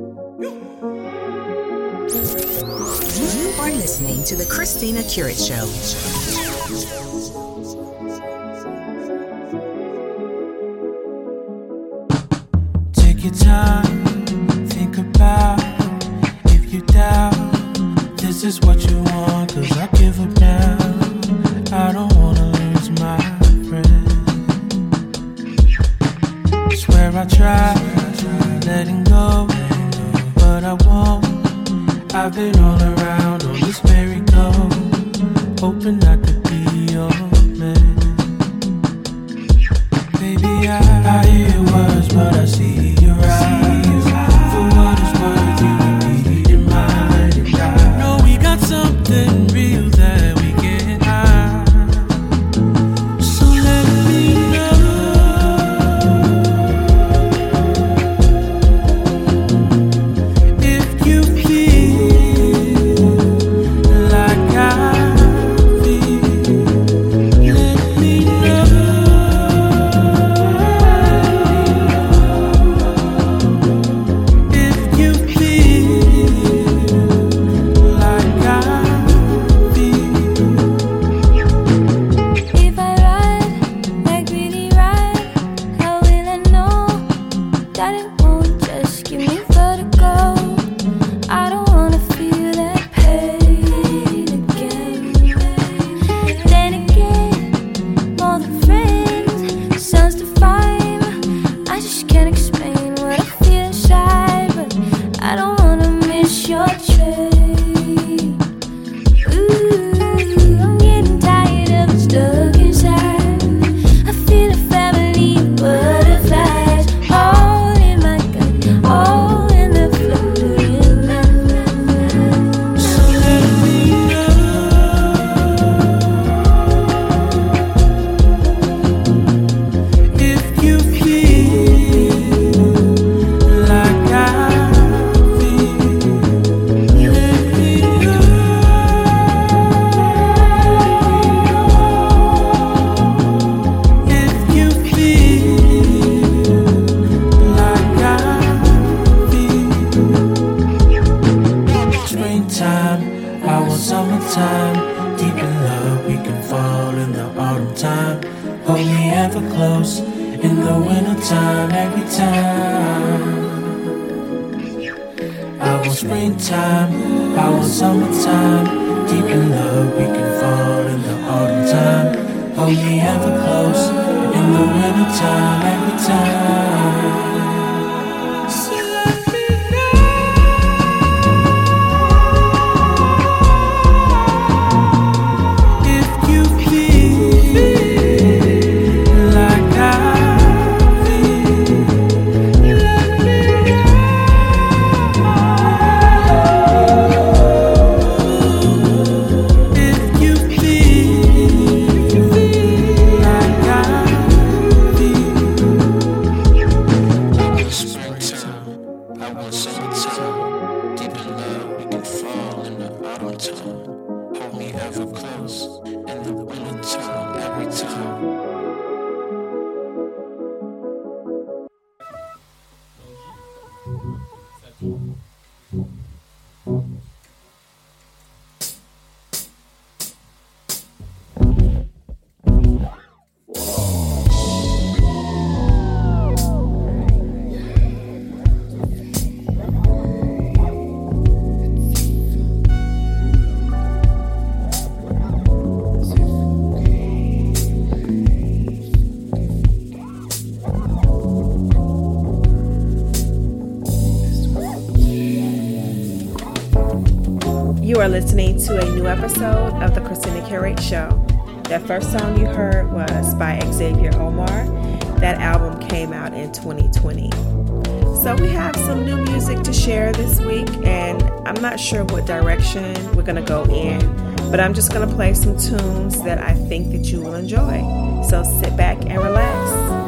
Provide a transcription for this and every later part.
You are listening to The Christina Curate Show. listening to a new episode of the Christina Curates Show. That first song you heard was by Xavier Omär. That album came out in 2020. So we have some new music to share this week, and I'm not sure what direction we're going to go in, but I'm just going to play some tunes that I think that you will enjoy. So sit back and relax.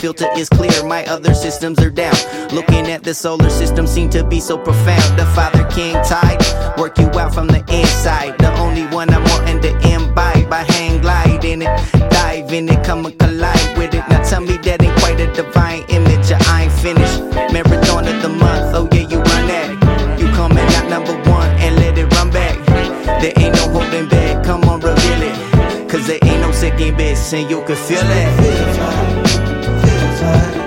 Filter is clear, my other systems are down. Looking at the solar system seem to be so profound. The Father King tide, work you out from the inside. The only one I'm wanting to imbibe, I hang glide in it, dive in it, come and collide with it. Now tell me that ain't quite a divine image, I ain't finished. Marathon of the month, oh yeah, you run that. You coming out number one and let it run back. There ain't no holding back, come on, reveal it. Cause there ain't no second best, and you can feel it. Like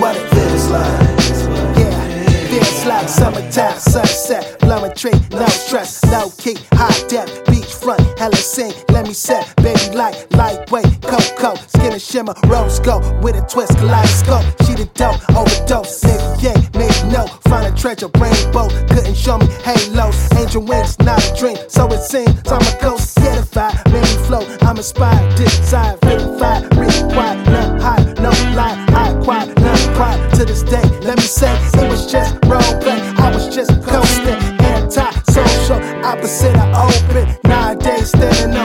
what it Feels like summertime sunset, blowing tree, no stress, no key, high depth, beachfront, hella sing, let me set, baby light, lightweight, cocoa, skin and shimmer, rose gold, with a twist, kaleidoscope, she the dope, overdose, nigga, yeah, maybe no, find a treasure, rainbow, couldn't show me halos, angel wings, not a dream, so it seems, I'm a ghost, certified, made me flow, I'm inspired, desire, verified, required, no high, no lie, high quiet, no quiet, to this day, let me say, it was just role I was just coasting, anti-social, opposite of open, nowadays standing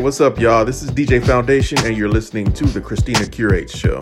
What's up, y'all? This is DJ Foundation, and you're listening to The Christina Curates Show.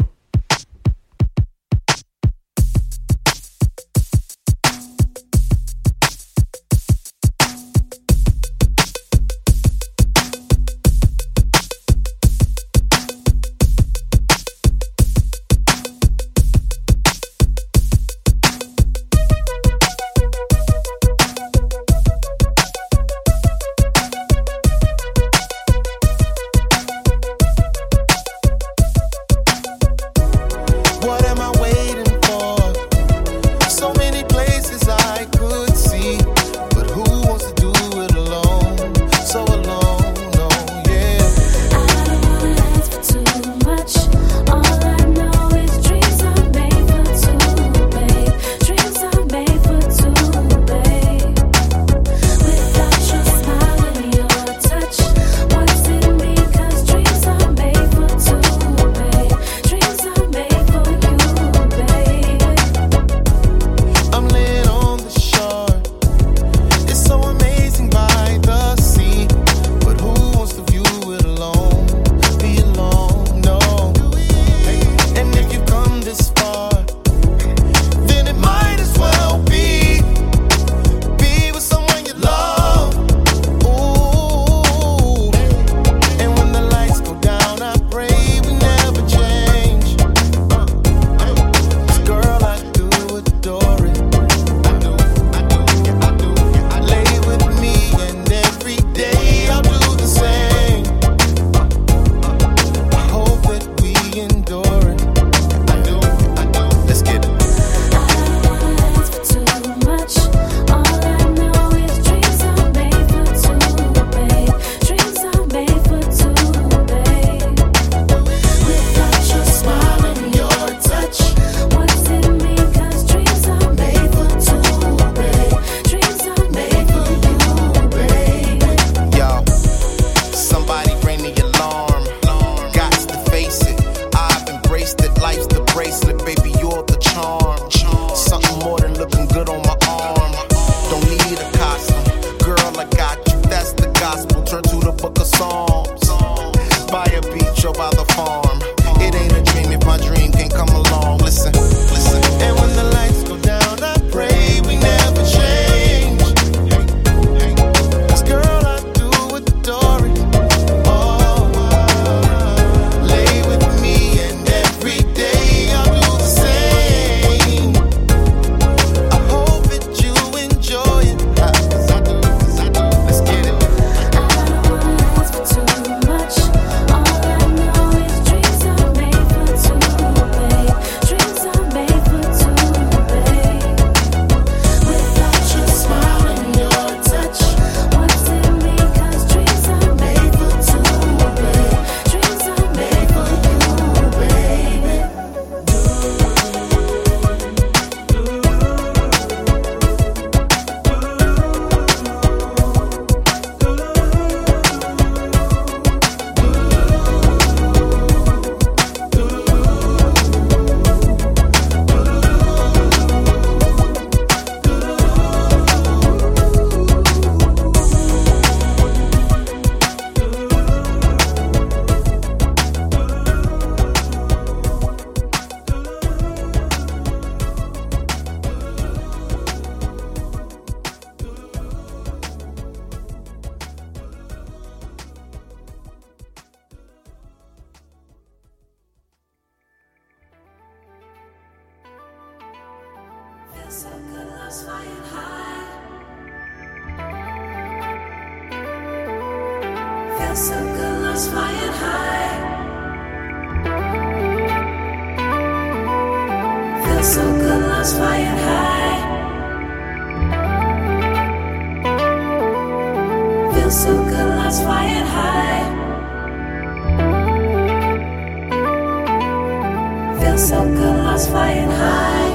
Feel so good, lost flying high.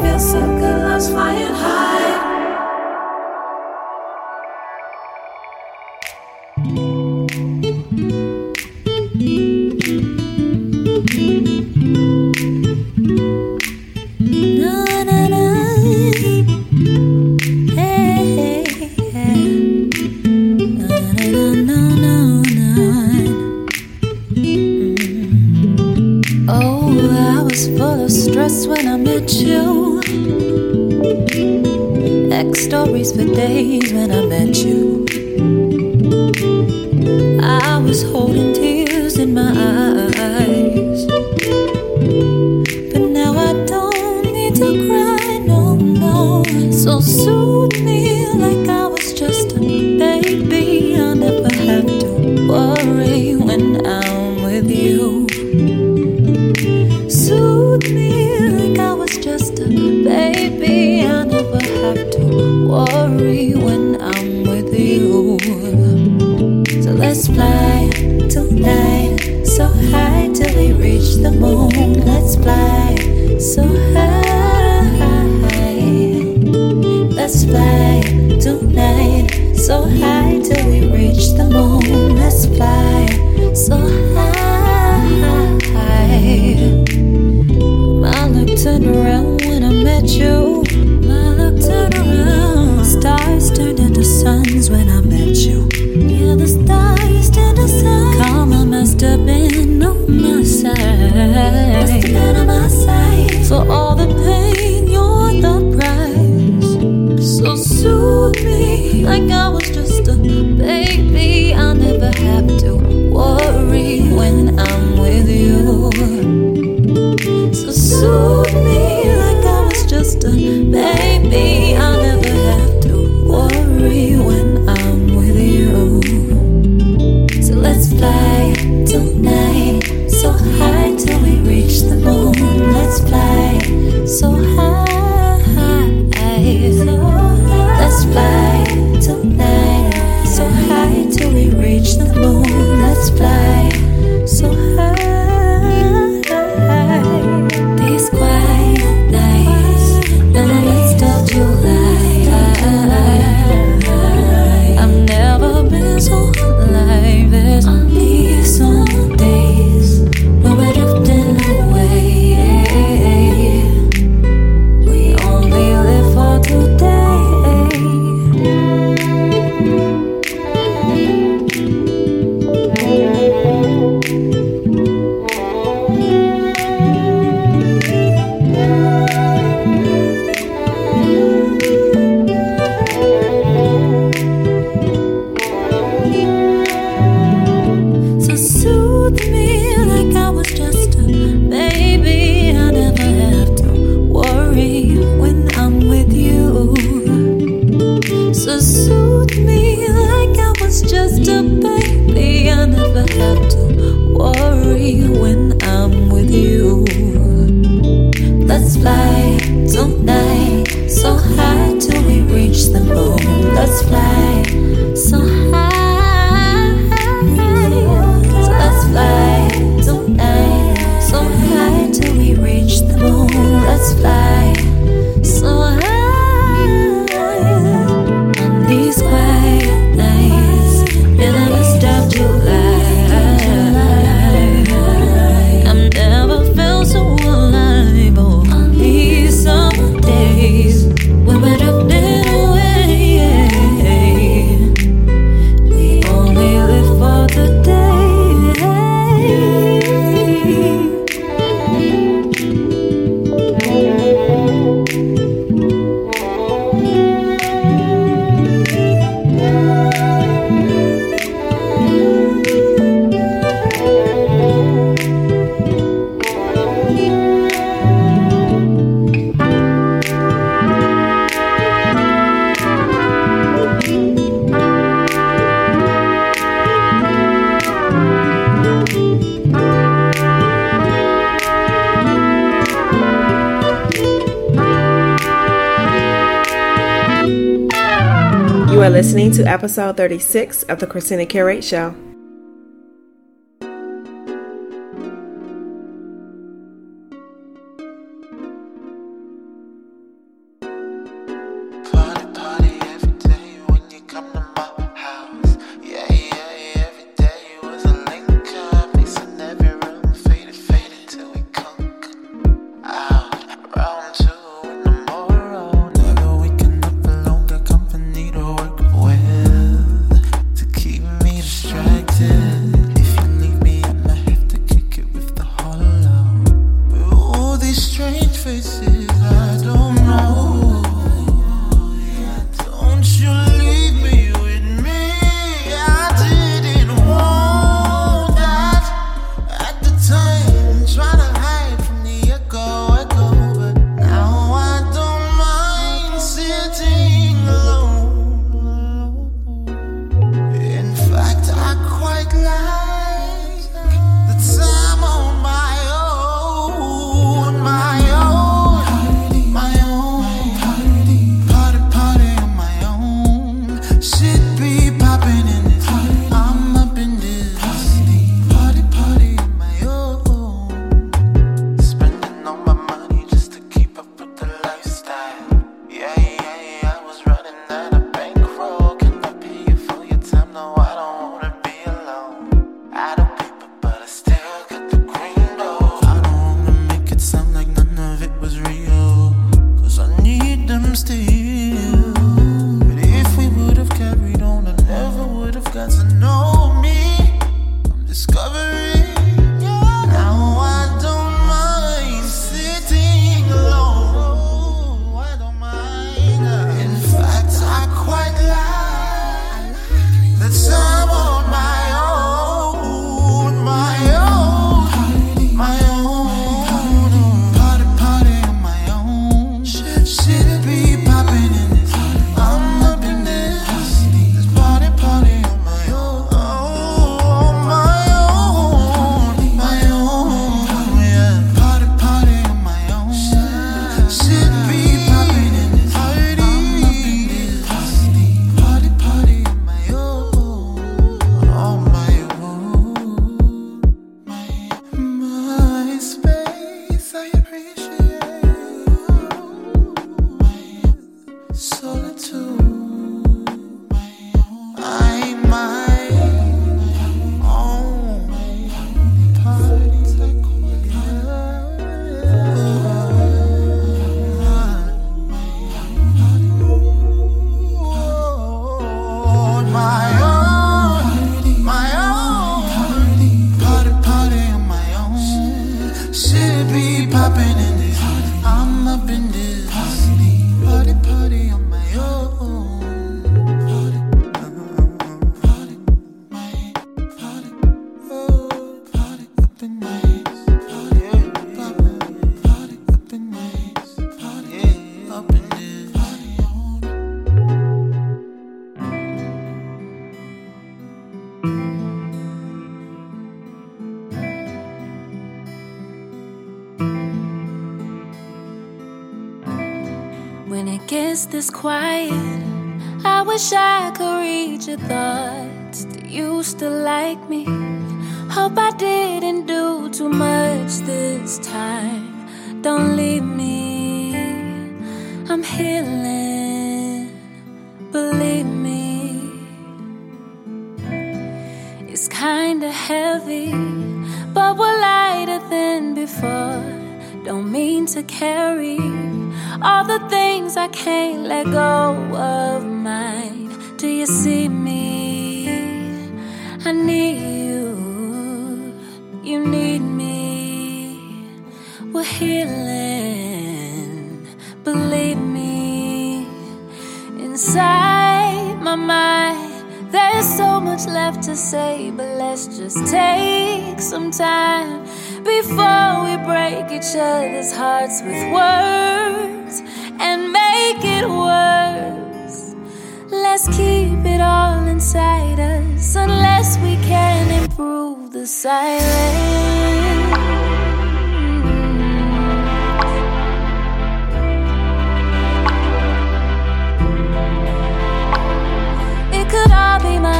Feel so good, lost flying high. Episode 36 of The Christina Curate Show.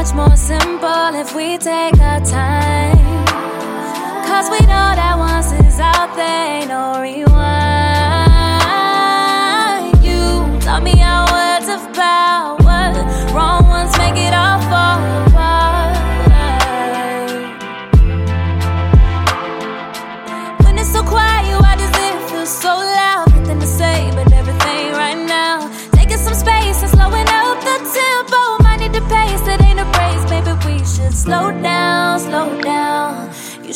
much more simple if we take our time. Cause we know that once it's out, there ain't no rewind.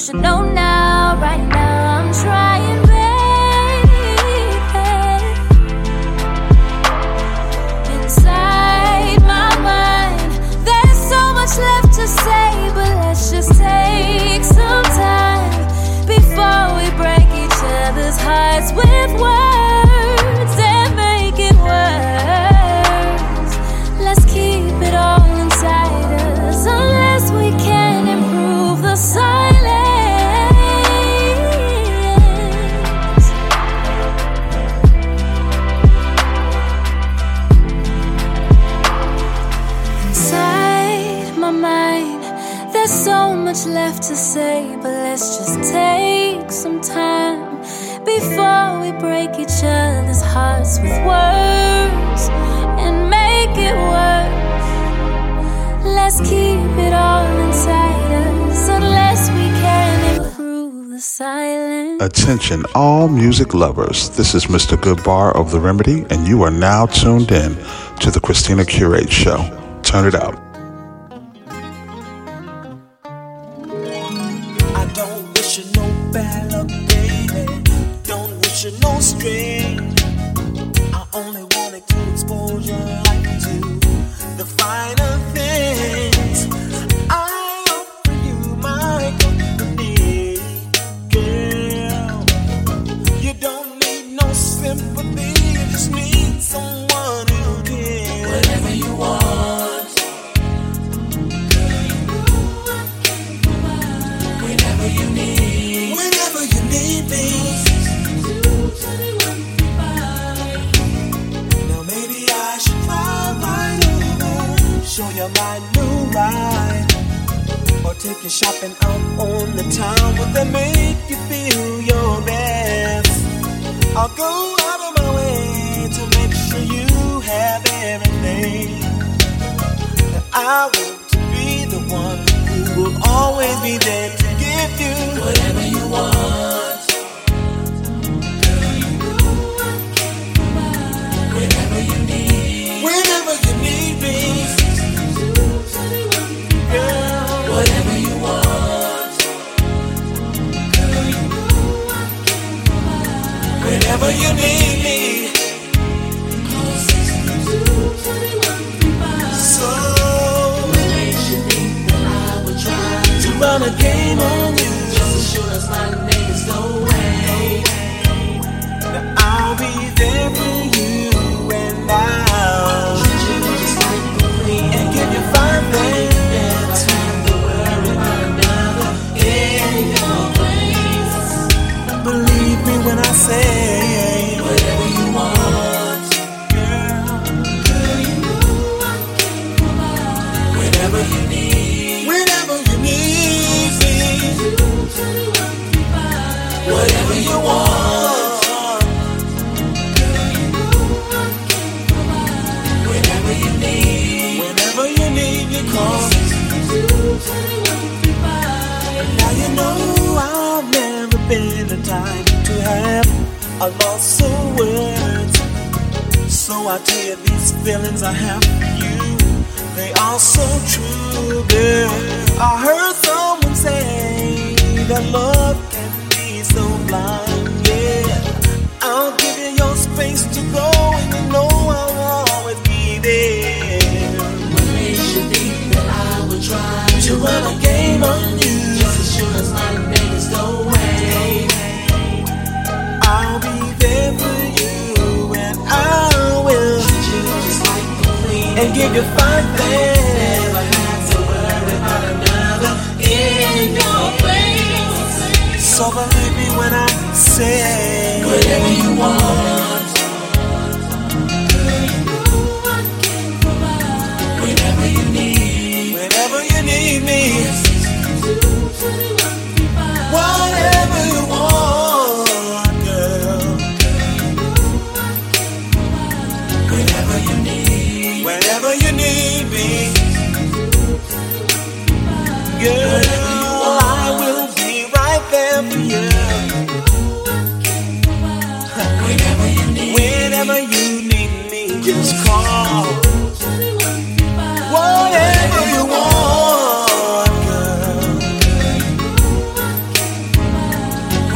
should know now, right now I'm trying. say, but let's just take some time before we break each other's hearts with words and make it work. Let's keep it all inside us unless we can improve the silence. Attention, all music lovers. This is Mr. Goodbar of The Remedy, and you are now tuned in to the Christina Curate Show. Turn it up. bad luck, baby. Don't wish you no strain. I only wanna exposure like you. The fine. whenever you need, whenever you need me. Whatever you want. Whenever you need, whenever you need me, call. Now you know I've never been the type to have a loss of words. So I tell you these feelings I have for you. Are so true, girl. I heard someone say that love can be so blind, yeah. I'll give you your space to go, and you know I'll always be there. What makes you think that I would try to run a game on you? Just as sure as my name is away. I'll be there for you, and I will treat you just like the queen, and give you fine things. So believe me when I say whatever you want. Whenever you need, whenever you need me, whatever you want, girl. Whenever you need, whenever you need me, girl, whenever you need me, just call. Whatever you want, girl.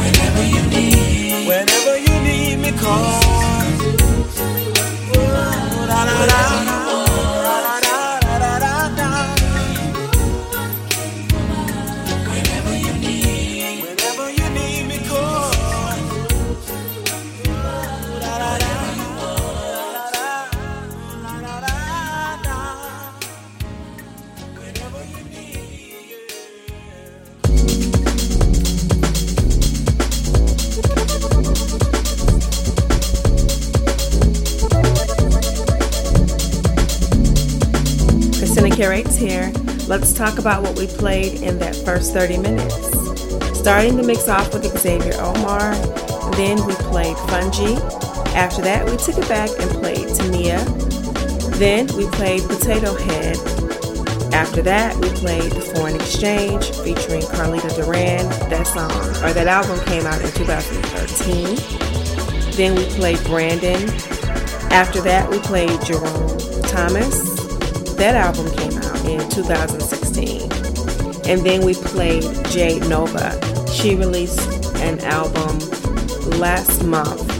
Whenever you need, whenever you need me, call. Talk about what we played in that first 30 minutes. Starting the mix off with Xavier Omär, then we played Fungi. After that, we took it back and played Tamia. Then we played Potatohead. After that, we played The Foreign Exchange featuring Carlitta Durand. That song or that album came out in 2013. Then we played Brandon. After that, we played Jerome Thomas. That album came out in 2016. And then we played Jade Novah. She released an album last month.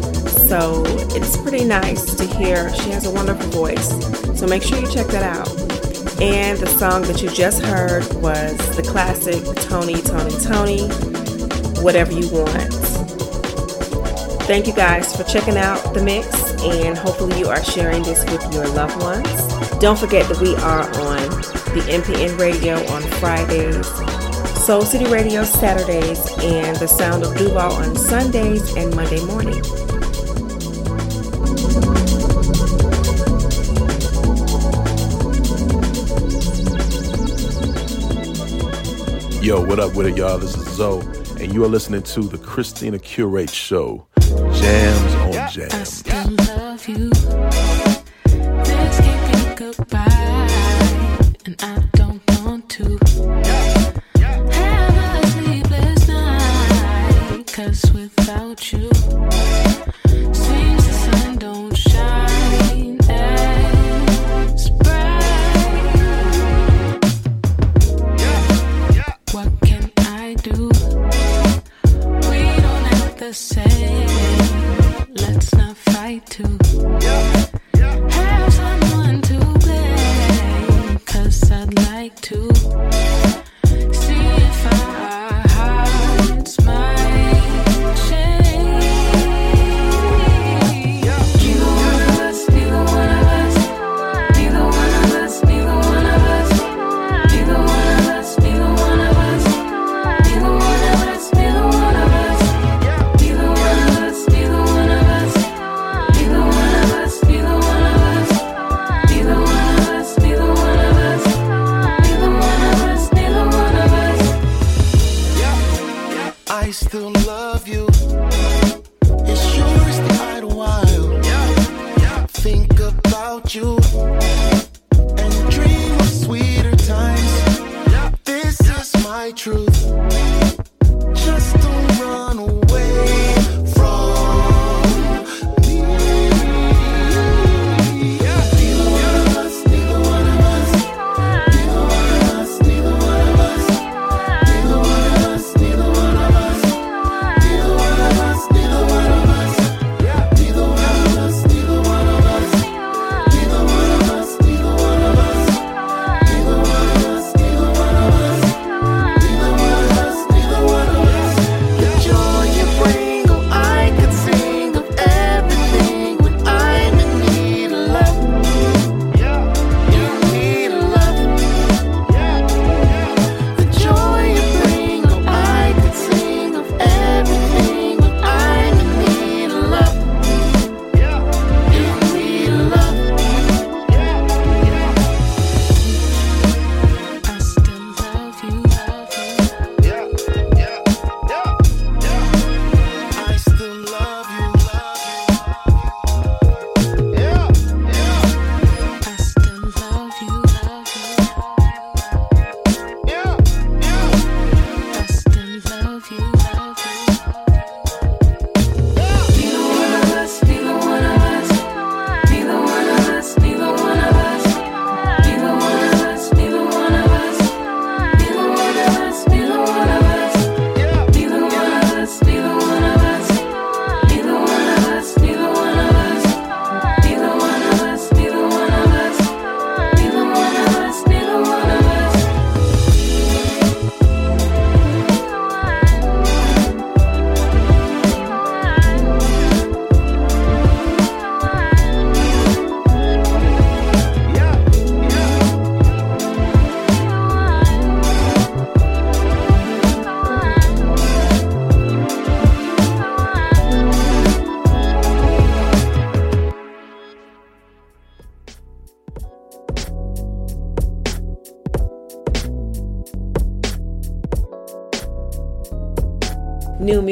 So it's pretty nice to hear. She has a wonderful voice. So make sure you check that out. And the song that you just heard was the classic Tony, Toni, Toné, Whatever You Want. Thank you guys for checking out the mix, and hopefully, you are sharing this with your loved ones. Don't forget that we are on the MPN radio on Fridays, Soul City Radio Saturdays, and the Sound of Duval on Sundays and Monday morning. Yo, what up with it, y'all? This is Zo!, and you are listening to the Christina Curates Show. Jams on jams. I still love you. This can't be goodbye,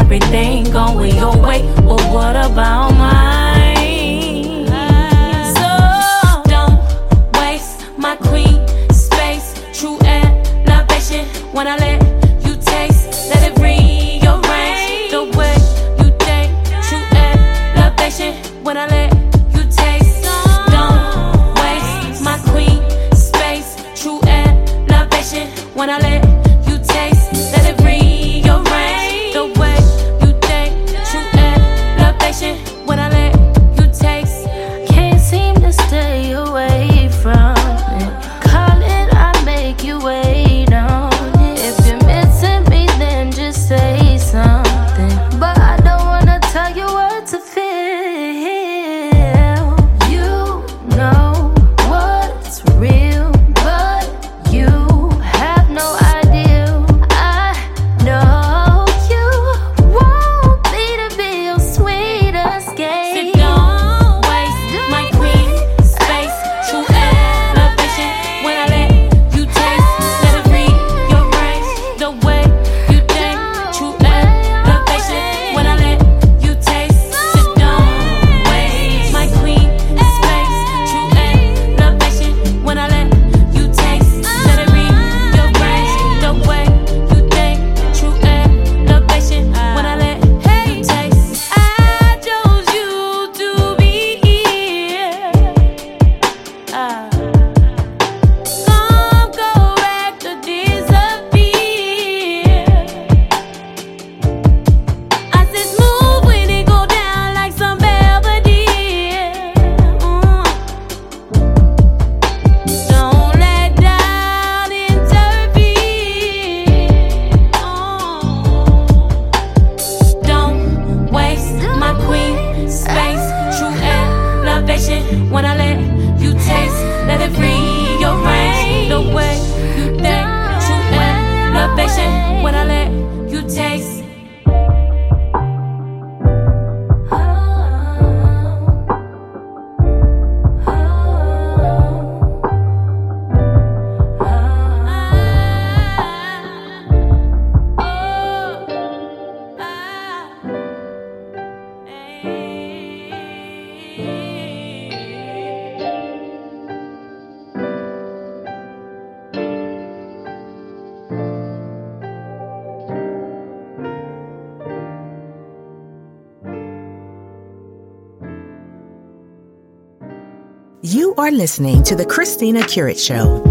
everything going your way. Well, what about mine? listening to The Christina Curates Show.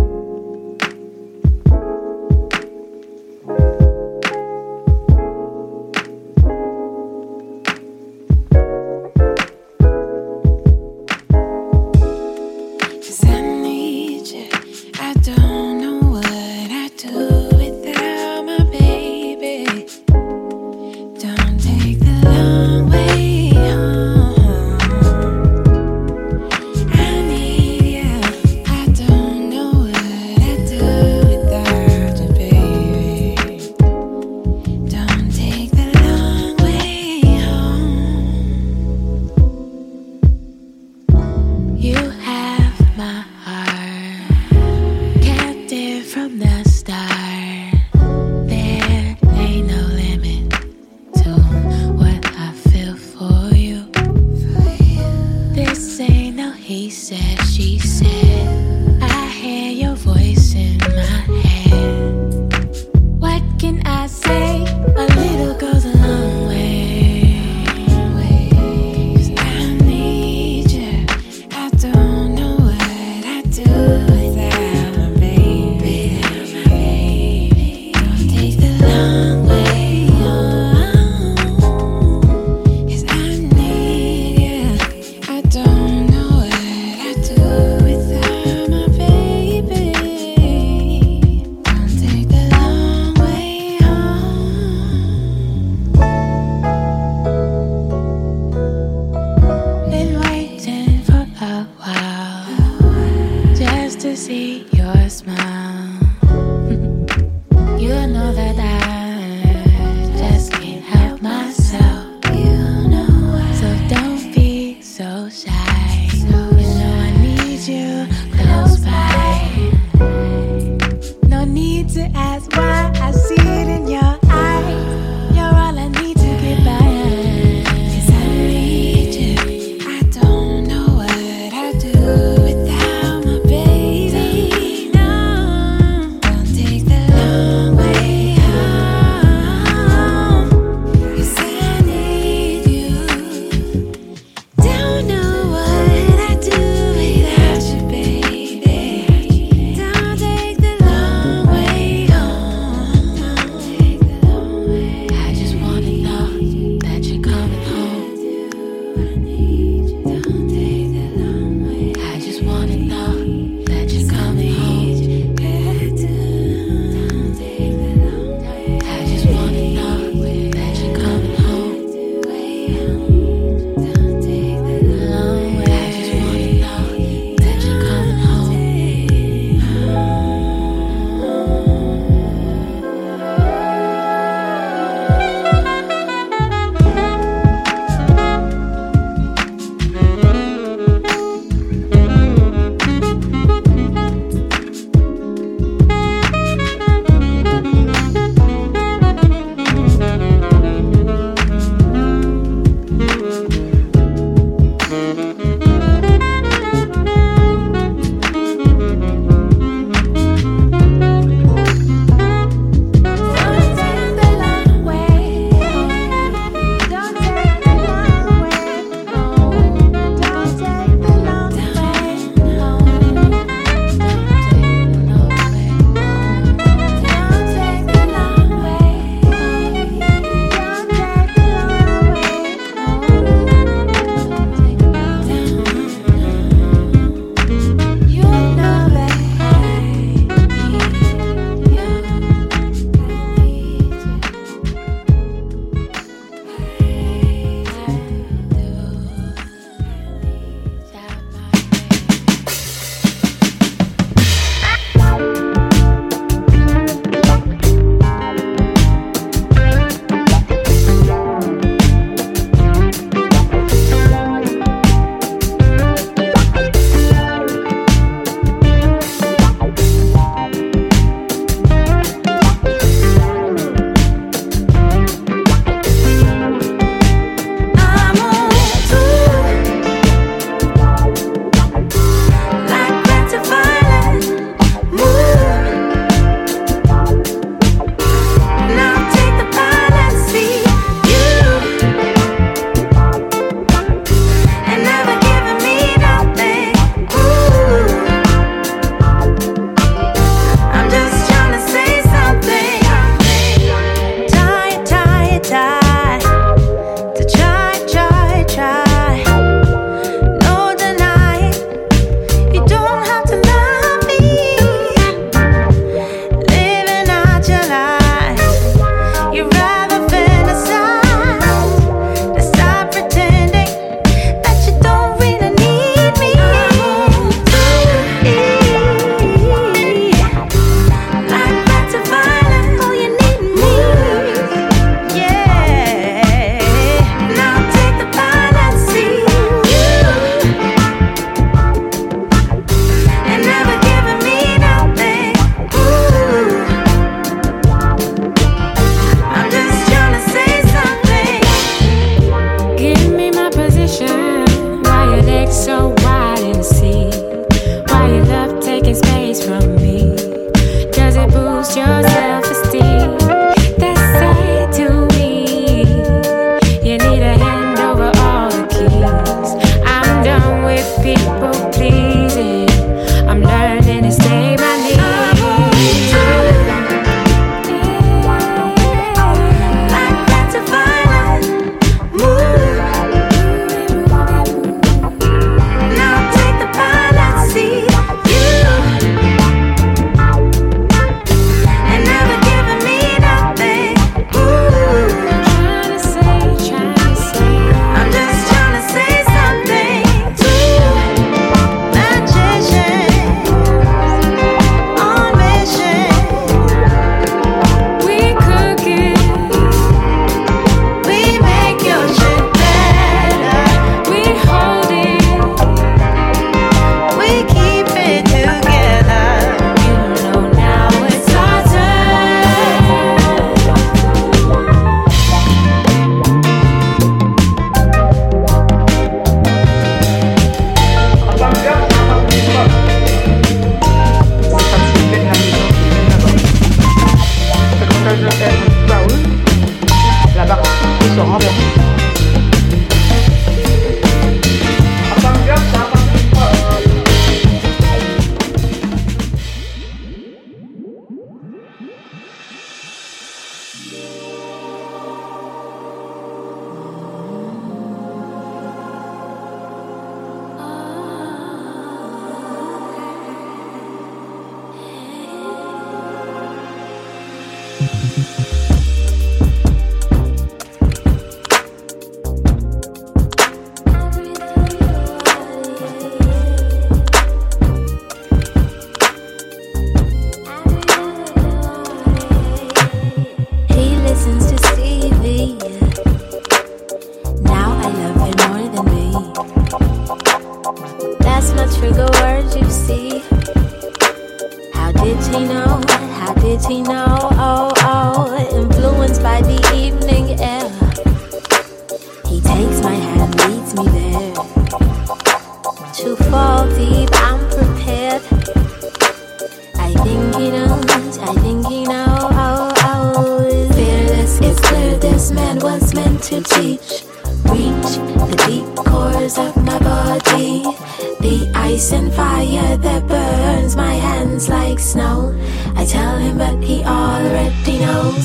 trigger words you see. How did he know? How did he know? Oh, oh, influenced by the evening air. He takes my hand, leads me there. To fall deep, I'm prepared. I think he knows, I think he knows. Oh, oh, fearless, it's clear this man was meant to teach. And fire that burns my hands like snow. I tell him, but he already knows.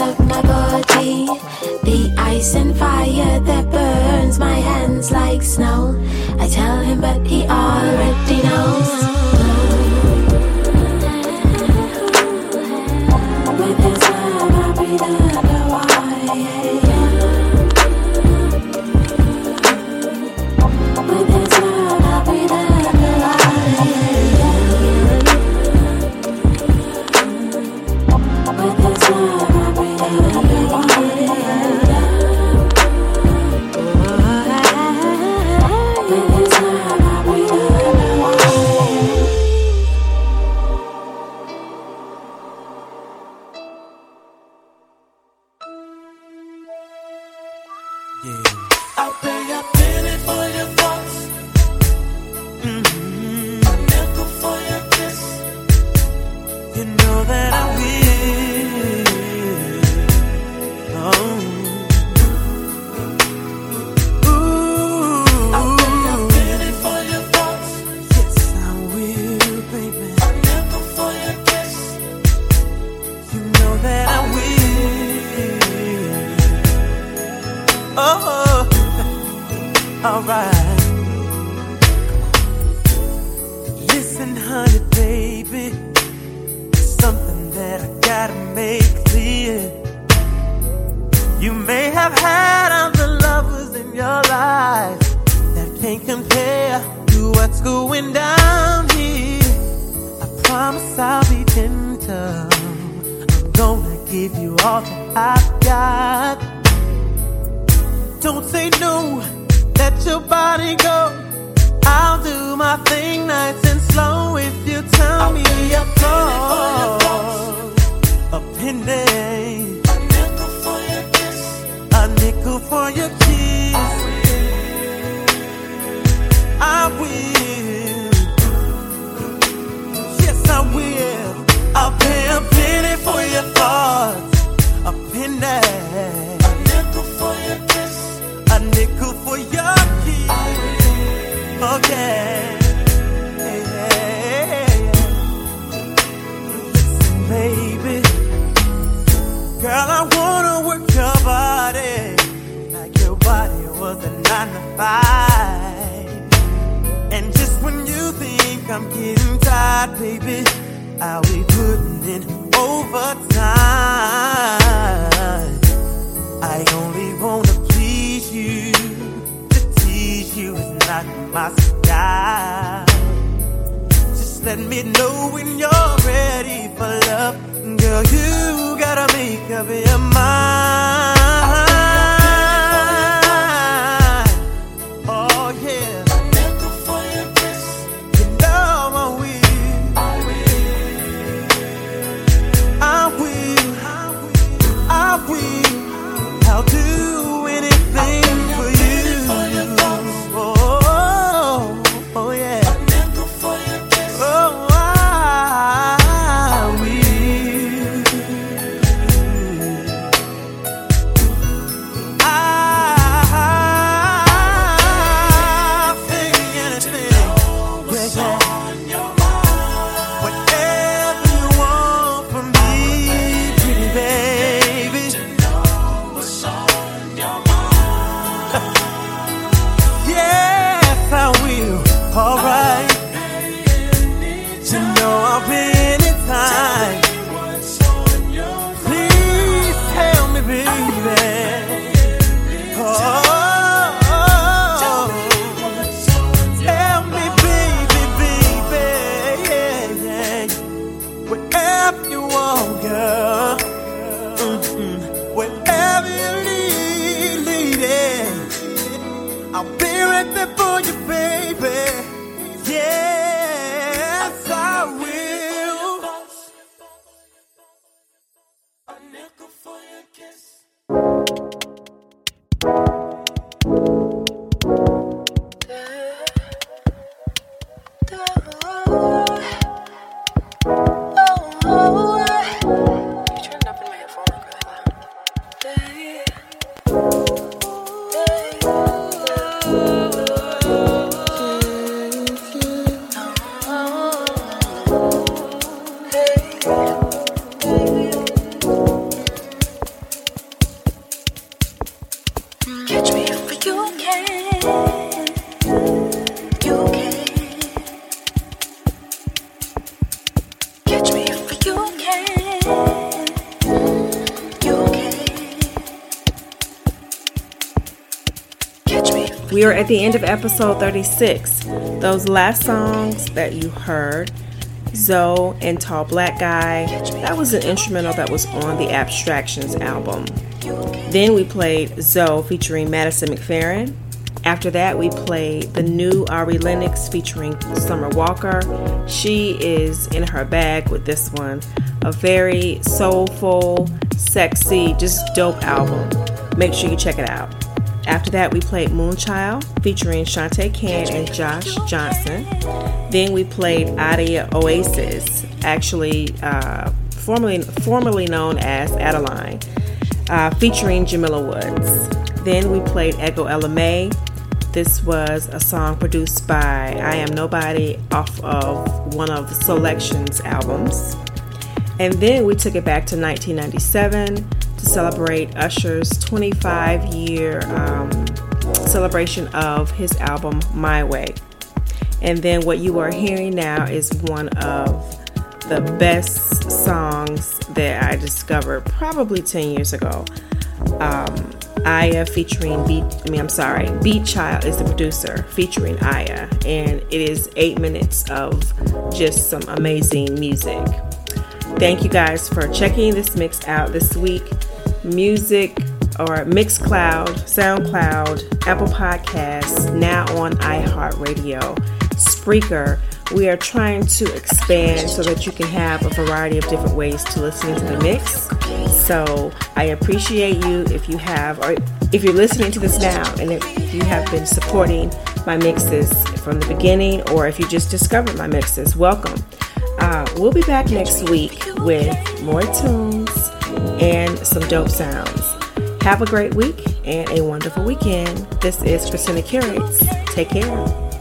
of my body. The ice and fire that burns my hands like snow. I tell him, but he already. to know I'll win in time. Please tell me, baby. We are at the end of episode 36. Those last songs that you heard, Zo! and TallBlack Guy, that was an instrumental that was on the Abstractions album. Then we played Zo! featuring Madison McFerrin. After that, we played the new Ari Lennox featuring Summer Walker. She is in her bag with this one. A very soulful, sexy, just dope album. Make sure you check it out. After that, we played Moonchild featuring Chante Cann and Josh Johnson. Then we played Adi Oasis, actually uh, formerly formerly known as Adeline, uh, featuring Jamila Woods. Then we played Ego Ella May. This was a song produced by I Am Nobody off of one of Selections albums. And then we took it back to 1997 to celebrate Usher's 25 year um, celebration of his album My Way. And then what you are hearing now is one of the best songs that I discovered probably 10 years ago. Um, Ayah featuring Beat, I mean, I'm sorry, Beatchild is the producer featuring Ayah, and it is eight minutes of just some amazing music. Thank you guys for checking this mix out this week. Music or Mixcloud, SoundCloud, Apple Podcasts, now on iHeartRadio, Spreaker. We are trying to expand so that you can have a variety of different ways to listen to the mix. So I appreciate you if you have, or if you're listening to this now, and if you have been supporting my mixes from the beginning, or if you just discovered my mixes, welcome. Uh, we'll be back next week with more tunes and some dope sounds. Have a great week and a wonderful weekend. This is Christina Curates. Take care.